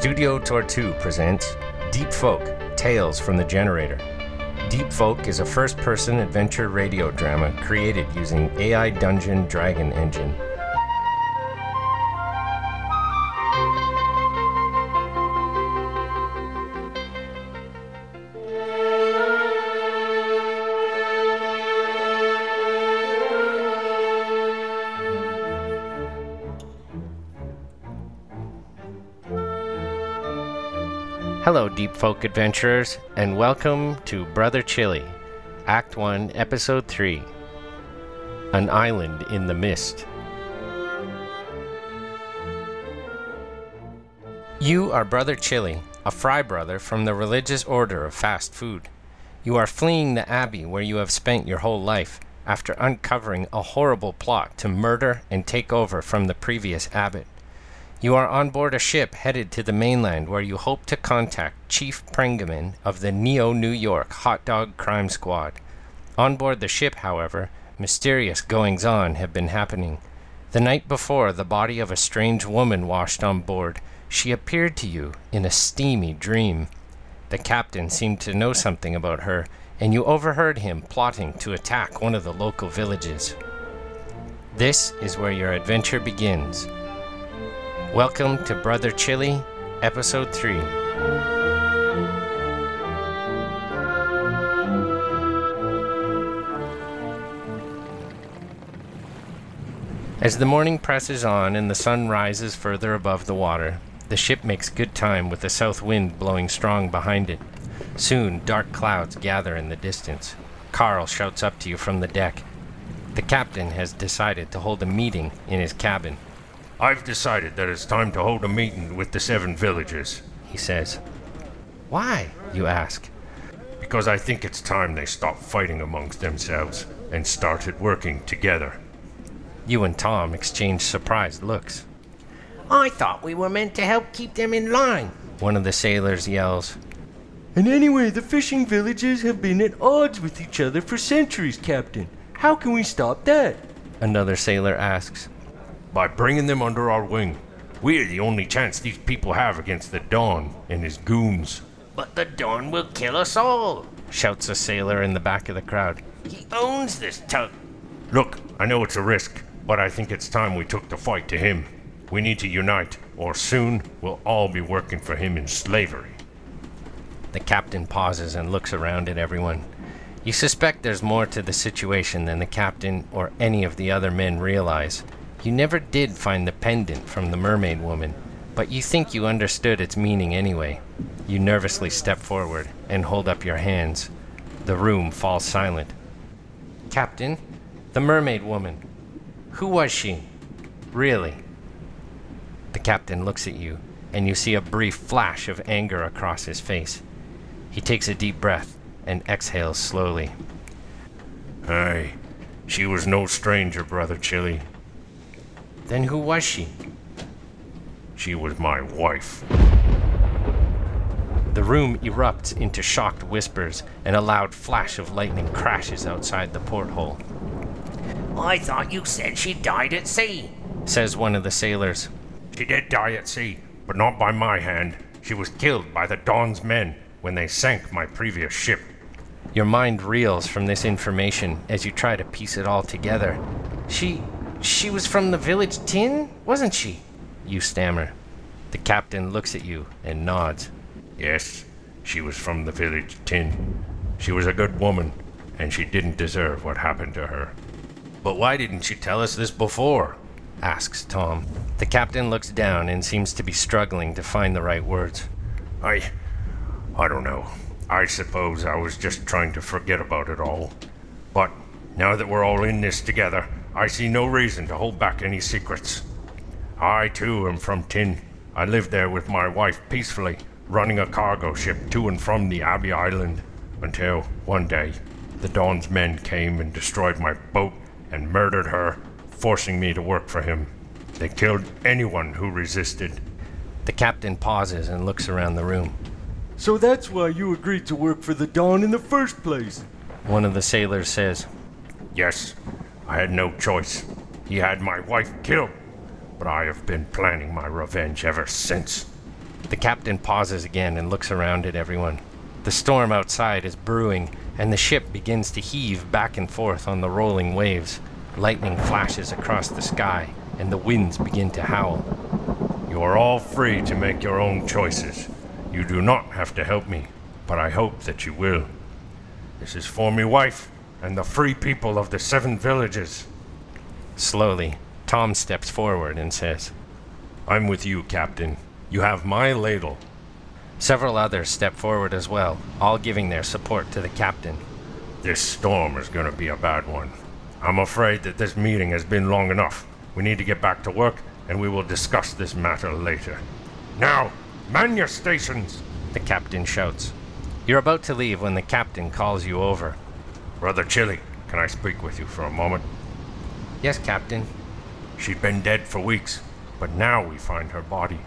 Studio Tortue presents Deep Folk Tales from the Generator. Deep Folk is a first person adventure radio drama created using AI Dungeon Dragon Engine. Deep Folk adventurers, and welcome to Brother Chili, Act 1, Episode 3 An Island in the Mist. You are Brother Chili, a fry brother from the religious order of fast food. You are fleeing the abbey where you have spent your whole life after uncovering a horrible plot to murder and take over from the previous abbot. You are on board a ship headed to the mainland where you hope to contact Chief Prengaman of the Neo New York Hot Dog Crime Squad. On board the ship, however, mysterious goings on have been happening. The night before, the body of a strange woman washed on board. She appeared to you in a steamy dream. The captain seemed to know something about her, and you overheard him plotting to attack one of the local villages. This is where your adventure begins. Welcome to Brother Chili, Episode 3. As the morning presses on and the sun rises further above the water, the ship makes good time with the south wind blowing strong behind it. Soon, dark clouds gather in the distance. Carl shouts up to you from the deck. The captain has decided to hold a meeting in his cabin. I've decided that it's time to hold a meeting with the seven villages. He says, Why? you ask. Because I think it's time they stopped fighting amongst themselves and started working together. You and Tom exchange surprised looks. I thought we were meant to help keep them in line. One of the sailors yells, And anyway, the fishing villages have been at odds with each other for centuries, Captain. How can we stop that? Another sailor asks, By bringing them under our wing, we're the only chance these people have against the Don and his goons. But the Don will kill us all. shouts a sailor in the back of the crowd. He owns this tug. Look, I know it's a risk, but I think it's time we took the fight to him. We need to unite, or soon we'll all be working for him in slavery. The captain pauses and looks around at everyone. You suspect there's more to the situation than the captain or any of the other men realize. You never did find the pendant from the mermaid woman, but you think you understood its meaning anyway. You nervously step forward and hold up your hands. The room falls silent. Captain, the mermaid woman. Who was she? Really? The captain looks at you, and you see a brief flash of anger across his face. He takes a deep breath and exhales slowly. Aye, she was no stranger, Brother Chili. Then who was she? She was my wife. The room erupts into shocked whispers, and a loud flash of lightning crashes outside the porthole. I thought you said she died at sea. Says one of the sailors. She did die at sea, but not by my hand. She was killed by the Don's men when they sank my previous ship. Your mind reels from this information as you try to piece it all together. She. She was from the village Tin, wasn't she? You stammer. The captain looks at you and nods. Yes, she was from the village Tin. She was a good woman, and she didn't deserve what happened to her. But why didn't you tell us this before? asks Tom. The captain looks down and seems to be struggling to find the right words. I. I don't know. I suppose I was just trying to forget about it all. But now that we're all in this together, I see no reason to hold back any secrets. I, too, am from Tin. I lived there with my wife peacefully, running a cargo ship to and from the Abbey Island, until one day the Don's men came and destroyed my boat and murdered her, forcing me to work for him. They killed anyone who resisted. The captain pauses and looks around the room. So that's why you agreed to work for the Dawn in the first place. One of the sailors says, Yes, I had no choice. He had my wife killed, but I have been planning my revenge ever since. The captain pauses again and looks around at everyone. The storm outside is brewing, and the ship begins to heave back and forth on the rolling waves. Lightning flashes across the sky, and the winds begin to howl. You are all free to make your own choices. You do not have to help me, but I hope that you will. This is for me wife and the free people of the seven villages. Slowly, Tom steps forward and says, I'm with you, Captain. You have my ladle. Several others step forward as well, all giving their support to the captain. This storm is going to be a bad one. I'm afraid that this meeting has been long enough. We need to get back to work, and we will discuss this matter later. Now, man your stations! The captain shouts. You're about to leave when the captain calls you over. Brother Chili, can I speak with you for a moment? Yes, captain. She'd been dead for weeks, but now we find her body.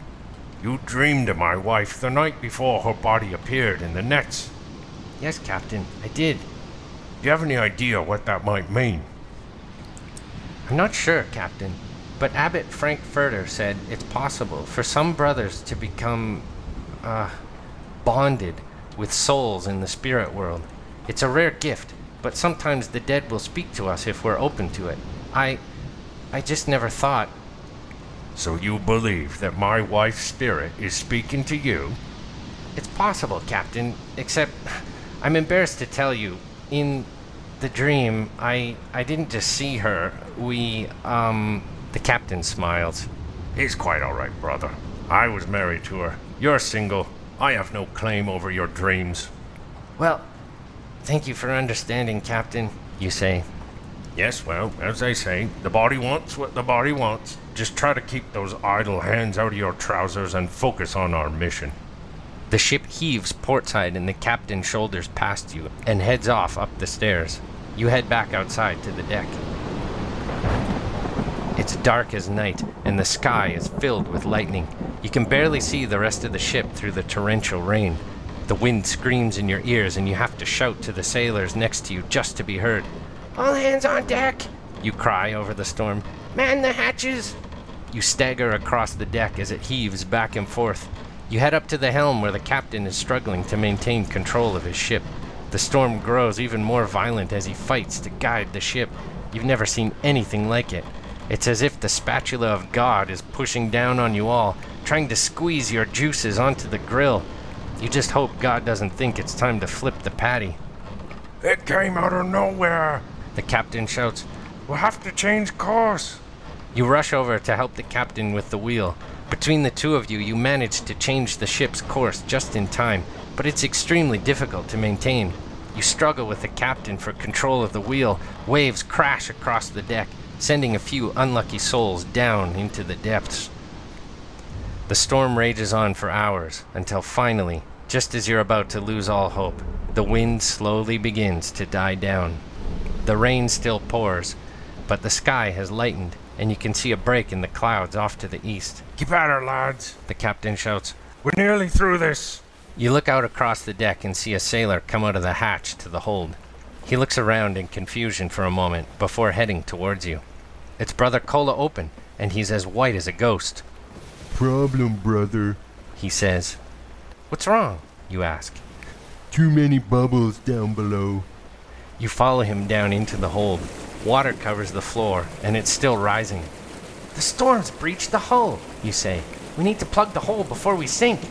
You dreamed of my wife the night before her body appeared in the nets. Yes, captain, I did. Do you have any idea what that might mean? I'm not sure, captain, but Abbot Frankfurter said it's possible for some brothers to become, uh, bonded with souls in the spirit world. It's a rare gift, but sometimes the dead will speak to us if we're open to it. I. I just never thought. So you believe that my wife's spirit is speaking to you? It's possible, Captain, except I'm embarrassed to tell you, in the dream, I I didn't just see her. We um the captain smiles. He's quite all right, brother. I was married to her. You're single. I have no claim over your dreams. Well, thank you for understanding, Captain, you say. Yes, well, as they say, the body wants what the body wants. Just try to keep those idle hands out of your trousers and focus on our mission. The ship heaves portside and the captain shoulders past you and heads off up the stairs. You head back outside to the deck. It's dark as night, and the sky is filled with lightning. You can barely see the rest of the ship through the torrential rain. The wind screams in your ears, and you have to shout to the sailors next to you just to be heard. All hands on deck! You cry over the storm. Man the hatches! You stagger across the deck as it heaves back and forth. You head up to the helm where the captain is struggling to maintain control of his ship. The storm grows even more violent as he fights to guide the ship. You've never seen anything like it. It's as if the spatula of God is pushing down on you all, trying to squeeze your juices onto the grill. You just hope God doesn't think it's time to flip the patty. It came out of nowhere. The captain shouts. We'll have to change course. You rush over to help the captain with the wheel. Between the two of you, you manage to change the ship's course just in time, but it's extremely difficult to maintain. You struggle with the captain for control of the wheel. Waves crash across the deck, sending a few unlucky souls down into the depths. The storm rages on for hours until finally, just as you're about to lose all hope, the wind slowly begins to die down. The rain still pours, but the sky has lightened and you can see a break in the clouds off to the east. Keep at her, lads. The captain shouts. We're nearly through this. You look out across the deck and see a sailor come out of the hatch to the hold. He looks around in confusion for a moment before heading towards you. It's Brother Kola Open, and he's as white as a ghost. Problem, brother. He says, What's wrong? You ask. Too many bubbles down below. You follow him down into the hold. Water covers the floor, and it's still rising. The storm's breached the hull, you say. We need to plug the hole before we sink.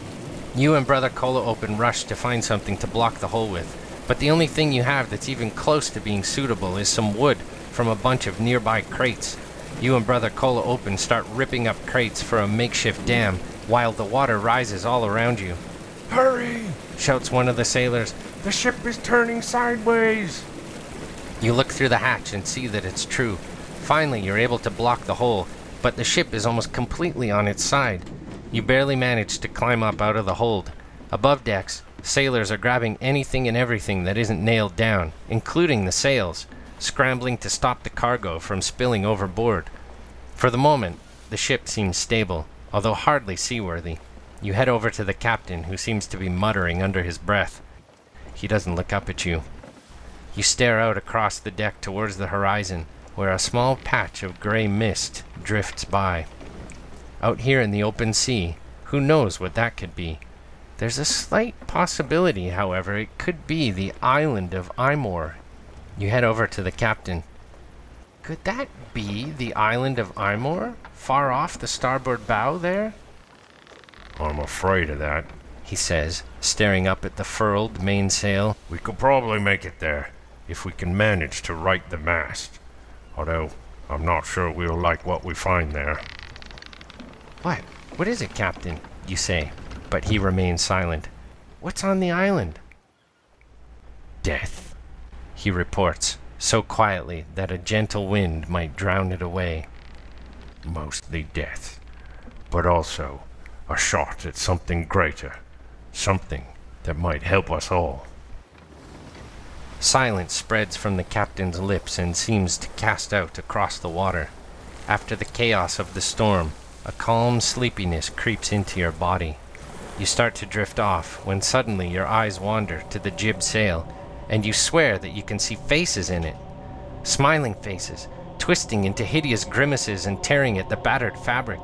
You and Brother Kola Open rush to find something to block the hole with, but the only thing you have that's even close to being suitable is some wood from a bunch of nearby crates. You and Brother Kola Open start ripping up crates for a makeshift dam while the water rises all around you. Hurry! shouts one of the sailors. The ship is turning sideways. You look through the hatch and see that it's true. Finally, you're able to block the hole, but the ship is almost completely on its side. You barely manage to climb up out of the hold. Above decks, sailors are grabbing anything and everything that isn't nailed down, including the sails, scrambling to stop the cargo from spilling overboard. For the moment, the ship seems stable, although hardly seaworthy. You head over to the captain, who seems to be muttering under his breath. He doesn't look up at you. You stare out across the deck towards the horizon, where a small patch of gray mist drifts by. Out here in the open sea, Who knows what that could be? There's a slight possibility, however, it could be the island of Imor. You head over to the captain. Could that be the island of Imor? Far off the starboard bow there? Oh, I'm afraid of that. He says, staring up at the furled mainsail. We could probably make it there if we can manage to right the mast. Although, I'm not sure we'll like what we find there. What? What is it, Captain? You say, but he remains silent. What's on the island? Death. He reports, so quietly that a gentle wind might drown it away. Mostly death. But also a shot at something greater. Something that might help us all. Silence spreads from the captain's lips and seems to cast out across the water. After the chaos of the storm, a calm sleepiness creeps into your body. You start to drift off when suddenly your eyes wander to the jib sail, and you swear that you can see faces in it. Smiling faces, twisting into hideous grimaces and tearing at the battered fabric.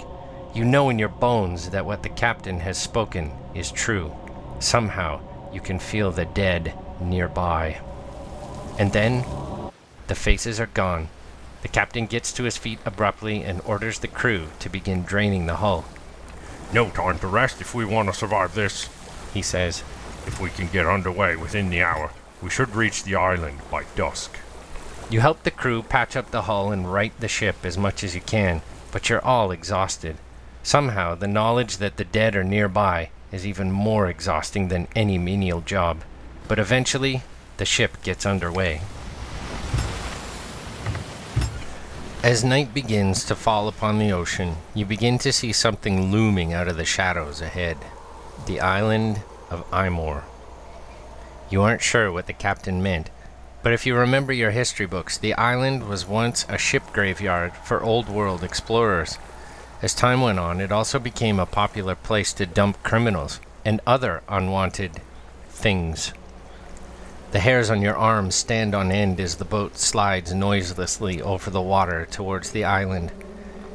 You know in your bones that what the captain has spoken is true. Somehow, you can feel the dead nearby. And then, the faces are gone. The captain gets to his feet abruptly and orders the crew to begin draining the hull. No time to rest if we want to survive this, He says, If we can get underway within the hour, we should reach the island by dusk. You help the crew patch up the hull and right the ship as much as you can, but you're all exhausted. Somehow, the knowledge that the dead are nearby is even more exhausting than any menial job. But eventually, the ship gets underway. As night begins to fall upon the ocean, you begin to see something looming out of the shadows ahead the island of Imor. You aren't sure what the captain meant, but if you remember your history books, the island was once a ship graveyard for old world explorers. As time went on, it also became a popular place to dump criminals and other unwanted things. The hairs on your arms stand on end as the boat slides noiselessly over the water towards the island.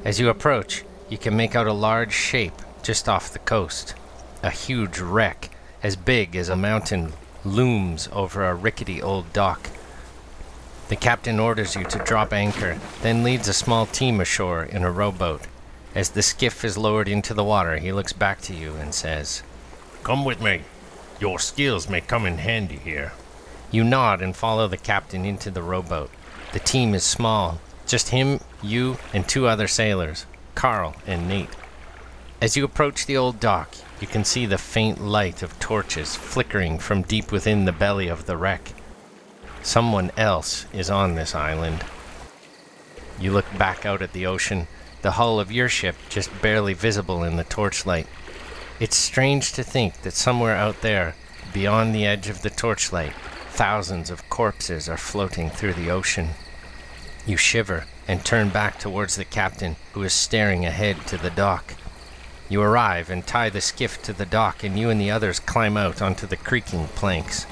As you approach, you can make out a large shape just off the coast. A huge wreck, as big as a mountain, looms over a rickety old dock. The captain orders you to drop anchor, then leads a small team ashore in a rowboat. As the skiff is lowered into the water, he looks back to you and says, Come with me. Your skills may come in handy here. You nod and follow the captain into the rowboat. The team is small, just him, you, and two other sailors, Carl and Nate. As you approach the old dock, you can see the faint light of torches flickering from deep within the belly of the wreck. Someone else is on this island. You look back out at the ocean, the hull of your ship just barely visible in the torchlight. It's strange to think that somewhere out there, beyond the edge of the torchlight, thousands of corpses are floating through the ocean. You shiver and turn back towards the captain, who is staring ahead to the dock. You arrive and tie the skiff to the dock, and you and the others climb out onto the creaking planks.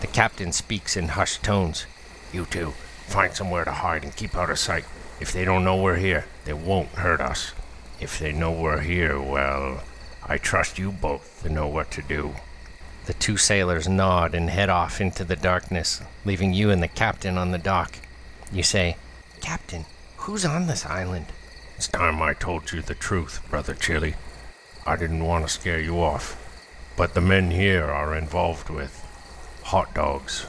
The captain speaks in hushed tones. You two, find somewhere to hide and keep out of sight. If they don't know we're here, they won't hurt us. If they know we're here, well, I trust you both to know what to do. The two sailors nod and head off into the darkness, leaving you and the captain on the dock. You say, Captain, who's on this island? It's time I told you the truth, Brother Chili. I didn't want to scare you off, but the men here are involved with hot dogs.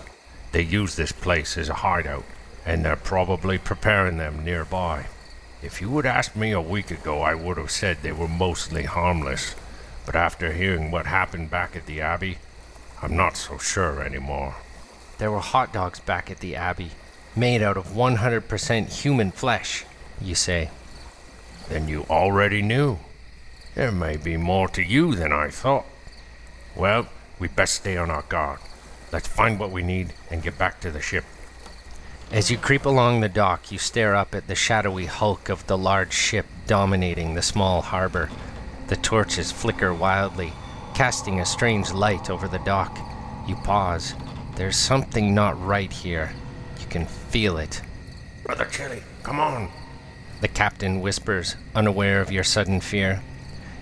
They use this place as a hideout, and they're probably preparing them nearby. If you had asked me a week ago, I would have said they were mostly harmless, but after hearing what happened back at the Abbey, I'm not so sure anymore. There were hot dogs back at the Abbey, made out of 100% human flesh, you say. Then you already knew. There may be more to you than I thought. Well, we best stay on our guard. Let's find what we need and get back to the ship. As you creep along the dock, you stare up at the shadowy hulk of the large ship dominating the small harbor. The torches flicker wildly, casting a strange light over the dock. You pause. There's something not right here. You can feel it. Brother Chili, come on. The captain whispers, unaware of your sudden fear.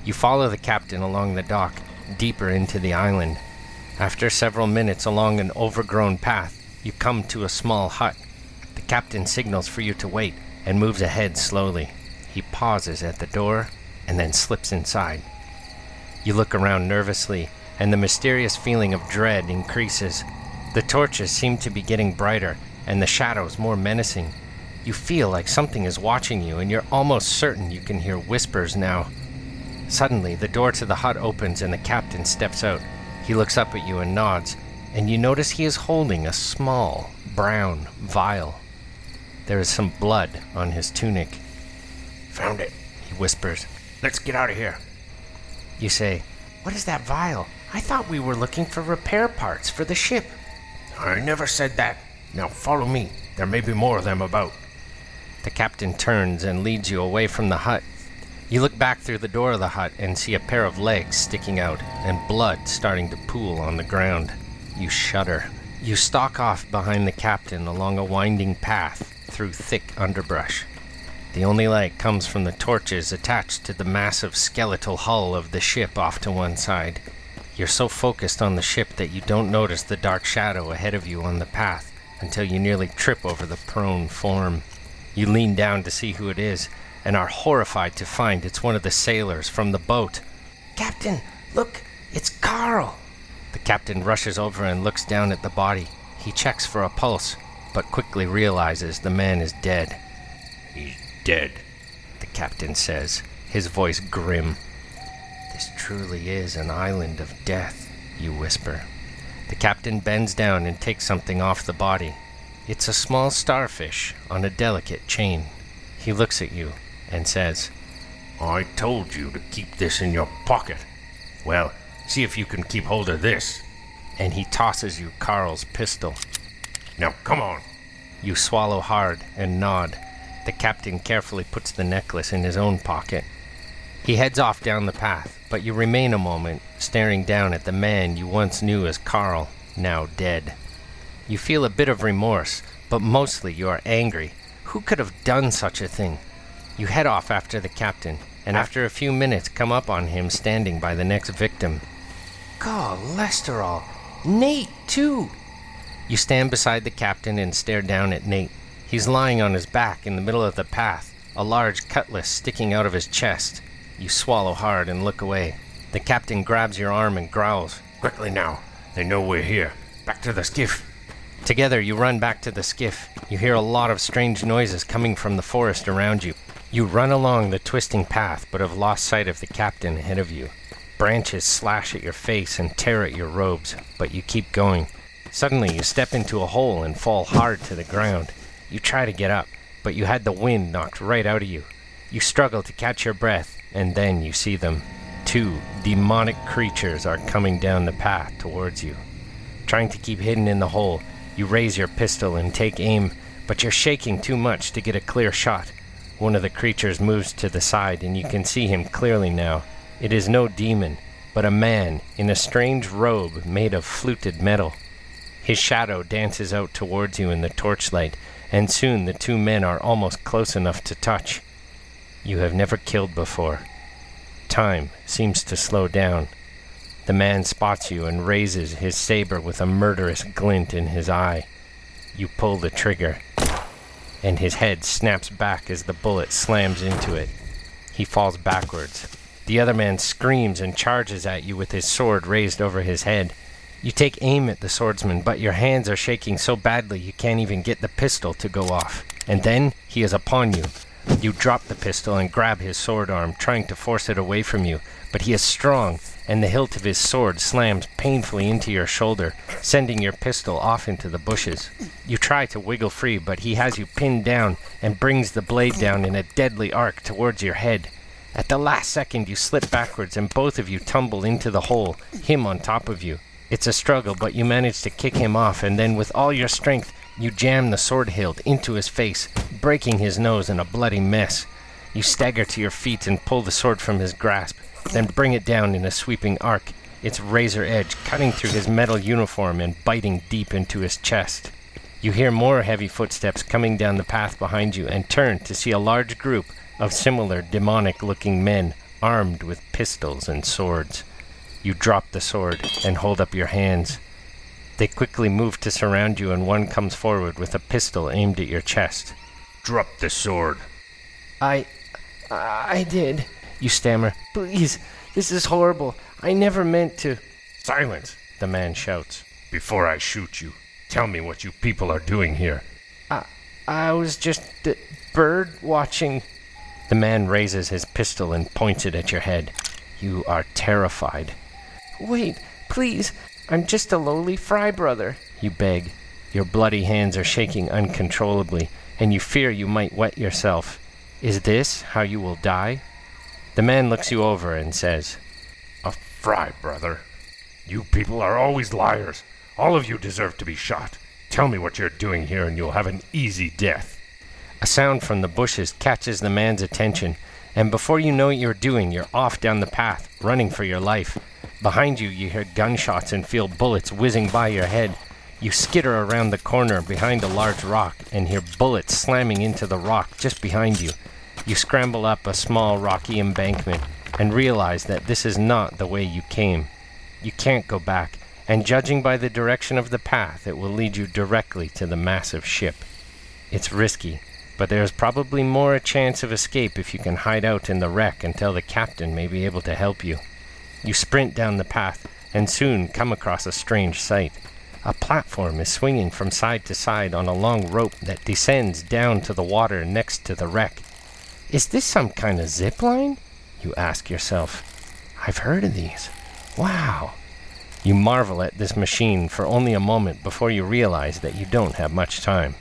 You follow the captain along the dock, deeper into the island. After several minutes along an overgrown path, you come to a small hut. Captain signals for you to wait and moves ahead slowly. He pauses at the door and then slips inside. You look around nervously, and the mysterious feeling of dread increases. The torches seem to be getting brighter, and the shadows more menacing. You feel like something is watching you, and you're almost certain you can hear whispers now. Suddenly, the door to the hut opens, and the captain steps out. He looks up at you and nods, and you notice he is holding a small, brown vial. There is some blood on his tunic. Found it. He whispers. Let's get out of here. You say, What is that vial? I thought we were looking for repair parts for the ship. I never said that. Now follow me. There may be more of them about. The captain turns and leads you away from the hut. You look back through the door of the hut and see a pair of legs sticking out and blood starting to pool on the ground. You shudder. You stalk off behind the captain along a winding path through thick underbrush. The only light comes from the torches attached to the massive skeletal hull of the ship off to one side. You're so focused on the ship that you don't notice the dark shadow ahead of you on the path until you nearly trip over the prone form. You lean down to see who it is and are horrified to find it's one of the sailors from the boat. Captain, look, it's Carl. Captain rushes over and looks down at the body. He checks for a pulse, but quickly realizes the man is dead. He's dead. The captain says, his voice grim. This truly is an island of death, you whisper. The captain bends down and takes something off the body. It's a small starfish on a delicate chain. He looks at you and says, I told you to keep this in your pocket. Well, see if you can keep hold of this. and he tosses you Carl's pistol. Now come on. You swallow hard and nod. The captain carefully puts the necklace in his own pocket. He heads off down the path, but you remain a moment, staring down at the man you once knew as Carl, now dead. You feel a bit of remorse, but mostly you are angry. Who could have done such a thing? You head off after the captain, and ah. after a few minutes come up on him standing by the next victim. Cholesterol. Nate, too. You stand beside the captain and stare down at Nate. He's lying on his back in the middle of the path, a large cutlass sticking out of his chest. You swallow hard and look away. The captain grabs your arm and growls. Quickly now. They know we're here. Back to the skiff. Together, you run back to the skiff. You hear a lot of strange noises coming from the forest around you. You run along the twisting path, but have lost sight of the captain ahead of you. Branches slash at your face and tear at your robes, but you keep going. Suddenly, you step into a hole and fall hard to the ground. You try to get up, but you had the wind knocked right out of you. You struggle to catch your breath, and then you see them. Two demonic creatures are coming down the path towards you. Trying to keep hidden in the hole, you raise your pistol and take aim, but you're shaking too much to get a clear shot. One of the creatures moves to the side, and you can see him clearly now. It is no demon, but a man in a strange robe made of fluted metal. His shadow dances out towards you in the torchlight, and soon the two men are almost close enough to touch. You have never killed before. Time seems to slow down. The man spots you and raises his saber with a murderous glint in his eye. You pull the trigger, and his head snaps back as the bullet slams into it. He falls backwards. The other man screams and charges at you with his sword raised over his head. You take aim at the swordsman, but your hands are shaking so badly you can't even get the pistol to go off. And then he is upon you. You drop the pistol and grab his sword arm, trying to force it away from you, but he is strong, and the hilt of his sword slams painfully into your shoulder, sending your pistol off into the bushes. You try to wiggle free, but he has you pinned down and brings the blade down in a deadly arc towards your head. At the last second, you slip backwards, and both of you tumble into the hole, him on top of you. It's a struggle, but you manage to kick him off, and then with all your strength, you jam the sword hilt into his face, breaking his nose in a bloody mess. You stagger to your feet and pull the sword from his grasp, then bring it down in a sweeping arc, its razor edge cutting through his metal uniform and biting deep into his chest. You hear more heavy footsteps coming down the path behind you and turn to see a large group of similar demonic looking men armed with pistols and swords. You drop the sword and hold up your hands. They quickly move to surround you, and one comes forward with a pistol aimed at your chest. Drop the sword. I. I did. You stammer. Please, this is horrible. I never meant to. Silence! The man shouts. Before I shoot you, tell me what you people are doing here. I, I was just d- bird watching. The man raises his pistol and points it at your head. You are terrified. Wait, please. I'm just a lowly fry brother. You beg. Your bloody hands are shaking uncontrollably, and you fear you might wet yourself. Is this how you will die? The man looks you over and says, A fry brother. You people are always liars. All of you deserve to be shot. Tell me what you're doing here, and you'll have an easy death. A sound from the bushes catches the man's attention, and before you know what you're doing, you're off down the path, running for your life. Behind you, you hear gunshots and feel bullets whizzing by your head. You skitter around the corner behind a large rock and hear bullets slamming into the rock just behind you. You scramble up a small rocky embankment and realize that this is not the way you came. You can't go back, and judging by the direction of the path, it will lead you directly to the massive ship. It's risky, but there is probably more a chance of escape if you can hide out in the wreck until the captain may be able to help you. You sprint down the path and soon come across a strange sight. A platform is swinging from side to side on a long rope that descends down to the water next to the wreck. Is this some kind of zip line? You ask yourself. I've heard of these. Wow. You marvel at this machine for only a moment before you realize that you don't have much time.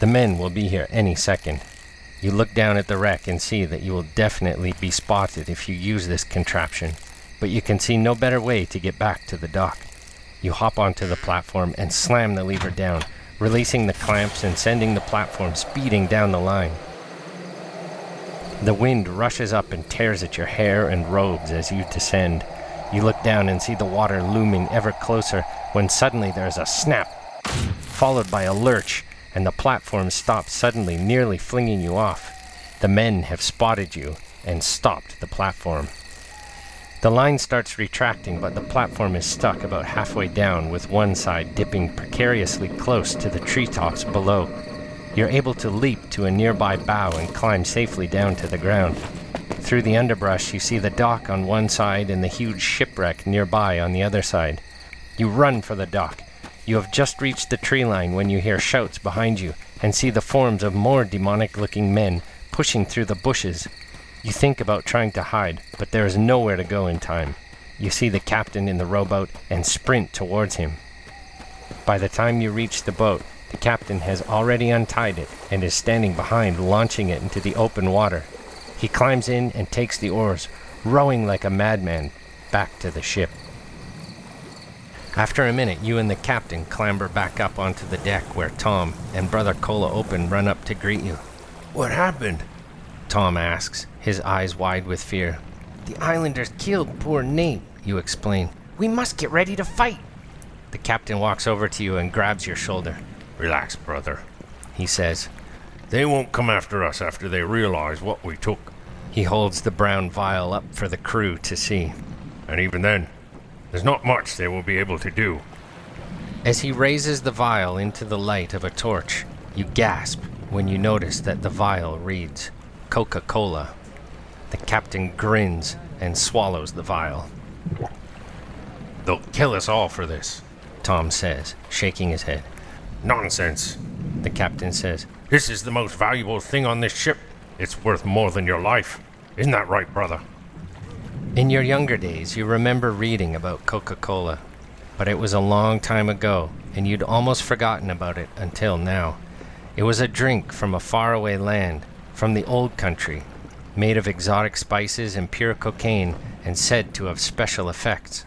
The men will be here any second. You look down at the wreck and see that you will definitely be spotted if you use this contraption, but you can see no better way to get back to the dock. You hop onto the platform and slam the lever down, releasing the clamps and sending the platform speeding down the line. The wind rushes up and tears at your hair and robes as you descend. You look down and see the water looming ever closer when suddenly there is a snap, followed by a lurch, and the platform stops suddenly, nearly flinging you off. The men have spotted you and stopped the platform. The line starts retracting, but the platform is stuck about halfway down, with one side dipping precariously close to the treetops below. You're able to leap to a nearby bough and climb safely down to the ground. Through the underbrush, you see the dock on one side and the huge shipwreck nearby on the other side. You run for the dock. You have just reached the tree line when you hear shouts behind you and see the forms of more demonic looking men pushing through the bushes. You think about trying to hide, but there is nowhere to go in time. You see the captain in the rowboat and sprint towards him. By the time you reach the boat, the captain has already untied it and is standing behind, launching it into the open water. He climbs in and takes the oars, rowing like a madman back to the ship. After a minute, you and the captain clamber back up onto the deck where Tom and Brother Cola Open run up to greet you. What happened? Tom asks, his eyes wide with fear. The islanders killed poor Nate, you explain. We must get ready to fight. The captain walks over to you and grabs your shoulder. Relax, brother. He says, They won't come after us after they realize what we took. He holds the brown vial up for the crew to see. And even then, there's not much they will be able to do. As he raises the vial into the light of a torch, you gasp when you notice that the vial reads Coca Cola. The captain grins and swallows the vial. They'll kill us all for this. Tom says, shaking his head. Nonsense. The captain says, This is the most valuable thing on this ship. It's worth more than your life. Isn't that right, brother? In your younger days, you remember reading about Coca Cola, but it was a long time ago, and you'd almost forgotten about it until now. It was a drink from a faraway land, from the old country, made of exotic spices and pure cocaine, and said to have special effects.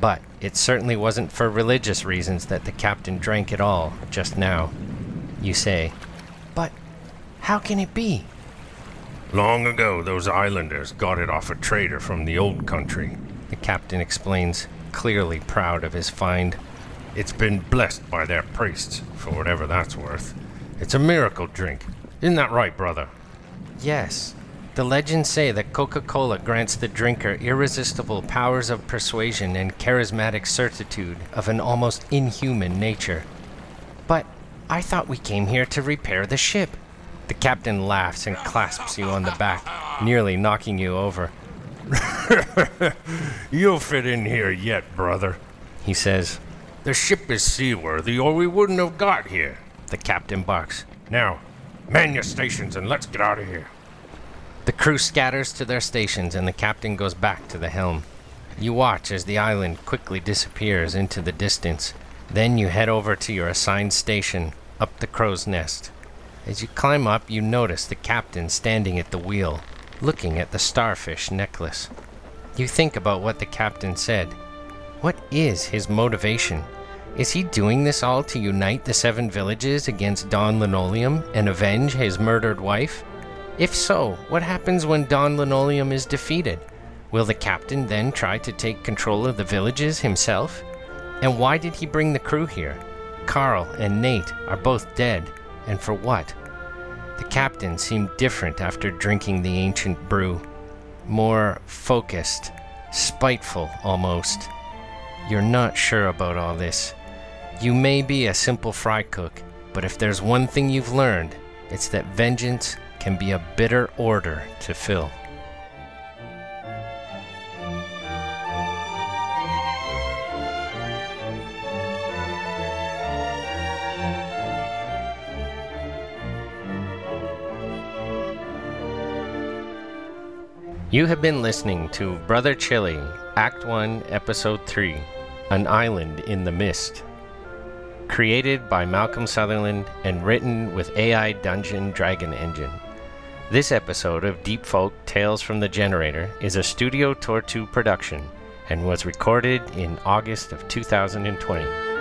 But it certainly wasn't for religious reasons that the captain drank it all just now. You say, But how can it be? Long ago, those islanders got it off a trader from the old country. the captain explains, clearly proud of his find. It's been blessed by their priests, for whatever that's worth. It's a miracle drink. Isn't that right, brother? Yes. The legends say that Coca Cola grants the drinker irresistible powers of persuasion and charismatic certitude of an almost inhuman nature. But I thought we came here to repair the ship. The captain laughs and clasps you on the back, nearly knocking you over. You'll fit in here yet, brother. He says, The ship is seaworthy, or we wouldn't have got here. The captain barks. Now, man your stations and let's get out of here. The crew scatters to their stations and the captain goes back to the helm. You watch as the island quickly disappears into the distance. Then you head over to your assigned station, up the crow's nest. As you climb up, you notice the captain standing at the wheel, looking at the starfish necklace. You think about what the captain said. What is his motivation? Is he doing this all to unite the seven villages against Don Linoleum and avenge his murdered wife? If so, what happens when Don Linoleum is defeated? Will the captain then try to take control of the villages himself? And why did he bring the crew here? Carl and Nate are both dead, and for what? The captain seemed different after drinking the ancient brew. More focused, spiteful almost. You're not sure about all this. You may be a simple fry cook, but if there's one thing you've learned, it's that vengeance can be a bitter order to fill. You have been listening to Brother Chili, Act 1, Episode 3 An Island in the Mist. Created by Malcolm Sutherland and written with AI Dungeon Dragon Engine. This episode of Deep Folk Tales from the Generator is a Studio Tortu production and was recorded in August of 2020.